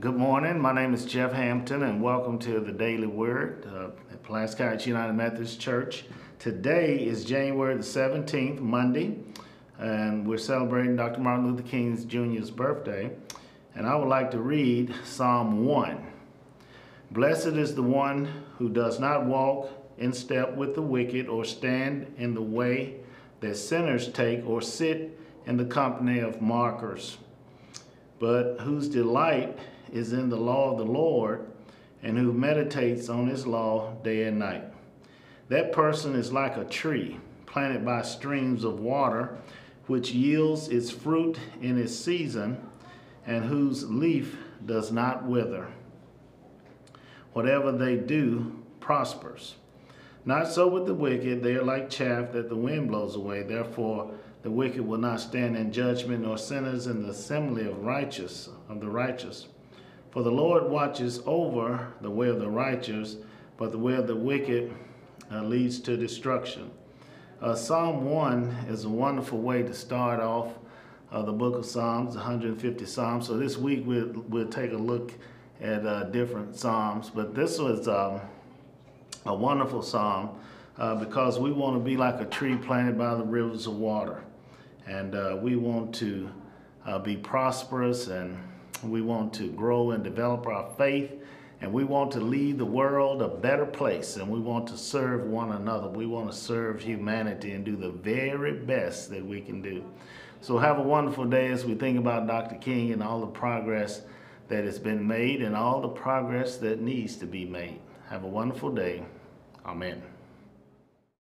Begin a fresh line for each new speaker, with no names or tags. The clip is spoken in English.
Good morning. My name is Jeff Hampton, and welcome to the Daily Word uh, at Pulaski United Methodist Church. Today is January the 17th, Monday, and we're celebrating Dr. Martin Luther King Jr.'s birthday. And I would like to read Psalm 1. Blessed is the one who does not walk in step with the wicked, or stand in the way that sinners take, or sit in the company of mockers, but whose delight is in the law of the Lord, and who meditates on his law day and night. That person is like a tree planted by streams of water, which yields its fruit in its season, and whose leaf does not wither. Whatever they do prospers. Not so with the wicked, they are like chaff that the wind blows away. Therefore, the wicked will not stand in judgment, nor sinners in the assembly of righteous of the righteous. For the Lord watches over the way of the righteous, but the way of the wicked uh, leads to destruction. Uh, Psalm 1 is a wonderful way to start off uh, the book of Psalms, 150 Psalms. So this week we'll, we'll take a look at uh, different Psalms, but this was um, a wonderful Psalm uh, because we want to be like a tree planted by the rivers of water. And uh, we want to be prosperous and we want to grow and develop our faith and we want to leave the world a better place and we want to serve one another. We want to serve humanity and do the very best that we can do. So have a wonderful day as we think about Dr. King and all the progress that has been made and all the progress that needs to be made. Have a wonderful day. Amen.